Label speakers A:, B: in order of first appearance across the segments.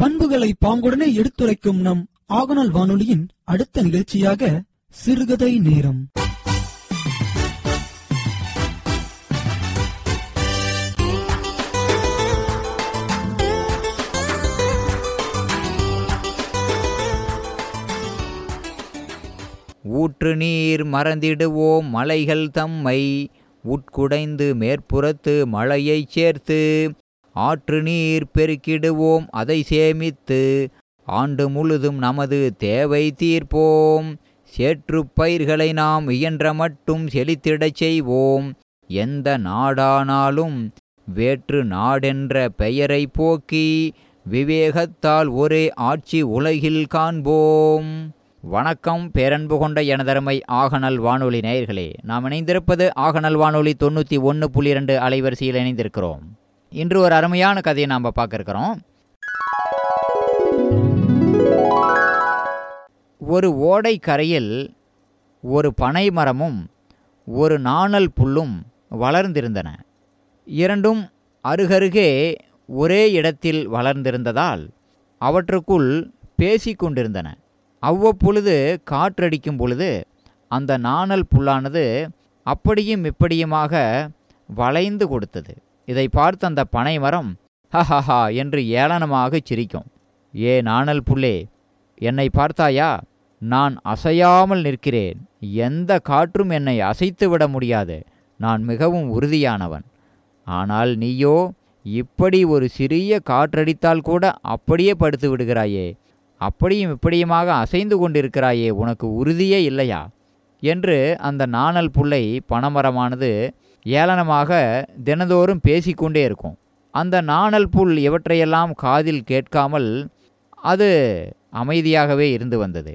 A: பண்புகளை பாங்குடனே எடுத்துரைக்கும் நம் ஆகநாள் வானொலியின் அடுத்த நிகழ்ச்சியாக சிறுகதை நேரம்.
B: ஊற்று நீர் மறந்திடுவோம் மலைகள் தம்மை. உட்குடைந்து மேற்புறத்து மழையைச் சேர்த்து ஆற்று நீர் பெருக்கிடுவோம் அதை சேமித்து ஆண்டு முழுதும் நமது தேவை தீர்ப்போம். சேற்று பயிர்களை நாம் இயன்ற மட்டும் செழித்திடச் செய்வோம். எந்த நாடானாலும் வேற்று நாடென்ற பெயரை போக்கி விவேகத்தால் ஒரே ஆட்சி உலகில் காண்போம். வணக்கம் பேரன்பு கொண்ட எனதருமை ஆகநல் வானொலி நேயர்களே. நாம் இணைந்திருப்பது ஆகநல் வானொலி தொண்ணூற்றி ஒன்று புள்ளி இரண்டு அலைவரிசையில் இணைந்திருக்கிறோம். இன்று ஒரு அருமையான கதையை நாம் பார்க்க இருக்கிறோம் ஒரு ஓடை கரையில் ஒரு பனை மரமும் ஒரு நாணல் புல்லும் வளர்ந்திருந்தன. இரண்டும் அருகருகே ஒரே இடத்தில் வளர்ந்திருந்ததால் அவற்றுக்குள் பேசிக்கொண்டிருந்தன அவ்வப்பொழுது காற்றடிக்கும் பொழுது அந்த நாணல் புல்லானது அப்படியும் இப்படியுமாக வளைந்து கொடுத்தது. இதை பார்த்த அந்த பனை மரம் ஹஹஹா என்று ஏளனமாக சிரிக்கும். ஏ நாணல் புள்ளே என்னை பார்த்தாயா? நான் அசையாமல் நிற்கிறேன். எந்த காற்றும் என்னை அசைத்து விட முடியாது. நான் மிகவும் உறுதியானவன். ஆனால் நீயோ இப்படி ஒரு சிறிய காற்றடித்தால் கூட அப்படியே படுத்து விடுகிறாயே. அப்படியும் இப்படியுமாக அசைந்து கொண்டிருக்கிறாயே உனக்கு உறுதியே இல்லையா? என்று அந்த நாணல் புல்லை பனைமரமானது ஏளனமாக தினந்தோறும் பேசிக்கொண்டே இருக்கும். அந்த நாணல் புல் இவற்றையெல்லாம் காதில் கேட்காமல் அது அமைதியாகவே இருந்து வந்தது.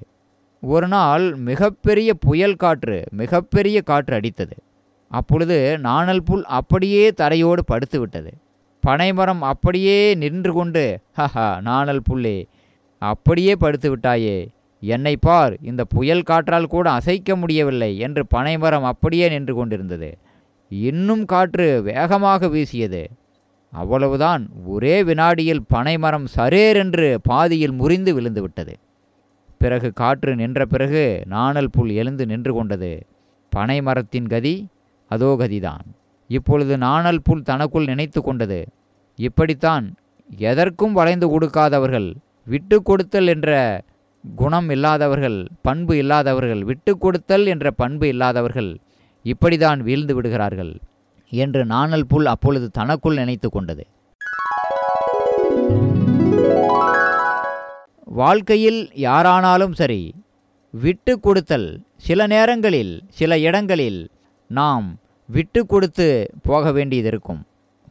B: ஒரு நாள் மிகப்பெரிய புயல் காற்று மிகப்பெரிய காற்று அடித்தது. அப்பொழுது நாணல் புல் அப்படியே தரையோடு படுத்து விட்டது. பனைமரம் அப்படியே நின்று கொண்டு ஹஹா நாணல் புல்லே அப்படியே படுத்து விட்டாயே என்னை பார் இந்த புயல் காற்றால் கூட அசைக்க முடியவில்லை என்று பனைமரம் அப்படியே நின்று கொண்டிருந்தது. இன்னும் காற்று வேகமாக வீசியது. அவ்வளவுதான் ஒரே வினாடியில் பனைமரம் சரேரென்று பாதியில் முறிந்து விழுந்துவிட்டது. பிறகு காற்று நின்ற பிறகு நாணல் புல் எழுந்து நின்று கொண்டது. பனைமரத்தின் கதி அதோ கதிதான். இப்பொழுது நாணல் புல் தனக்குள் நினைத்து கொண்டது. இப்படித்தான் எதற்கும் வளைந்து கொடுக்காதவர்கள் விட்டு கொடுத்தல் என்ற குணம் இல்லாதவர்கள் பண்பு இல்லாதவர்கள் விட்டு கொடுத்தல் என்ற பண்பு இல்லாதவர்கள் இப்படிதான் வீழ்ந்து விடுகிறார்கள் என்று நாணல் புல் அப்பொழுது தனக்குள் நினைத்து கொண்டது. வாழ்க்கையில் யாரானாலும் சரி விட்டு கொடுத்தல் சில நேரங்களில் சில இடங்களில் நாம் விட்டு கொடுத்து போக வேண்டியது இருக்கும்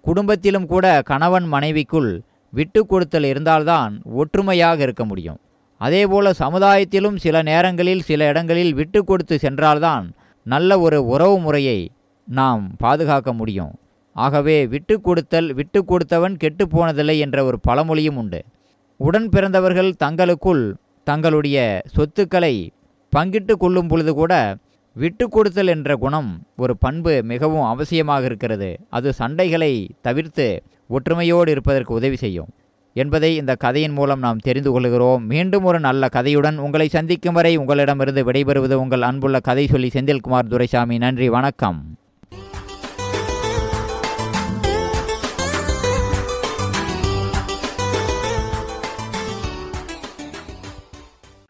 B: குடும்பத்திலும் கூட கணவன் மனைவிக்குள் விட்டு கொடுத்தல் இருந்தால்தான் ஒற்றுமையாக இருக்க முடியும். அதேபோல சமுதாயத்திலும் சில நேரங்களில் சில இடங்களில் விட்டு கொடுத்து சென்றால்தான் நல்ல ஒரு உறவு முறையை நாம் பாதுகாக்க முடியும். ஆகவே விட்டு கொடுத்தல் விட்டு கொடுத்தவன் கெட்டு போனதில்லை என்ற ஒரு பழமொழியும் உண்டு. உடன் பிறந்தவர்கள் தங்களுக்குள் தங்களுடைய சொத்துக்களை பங்கிட்டு கொள்ளும் பொழுது கூட விட்டு கொடுத்தல் என்ற குணம் ஒரு பண்பு மிகவும் அவசியமாக இருக்கிறது. அது சண்டைகளை தவிர்த்து ஒற்றுமையோடு இருப்பதற்கு உதவி செய்யும். என்பதை இந்த கதையின் மூலம் நாம் தெரிந்து கொள்கிறோம். மீண்டும் ஒரு நல்ல கதையுடன் உங்களை சந்திக்கும் வரை உங்களிடமிருந்து விடைபெறுவது உங்கள் அன்புள்ள கதை சொல்லி செந்தில்குமார் துரைசாமி. நன்றி வணக்கம்.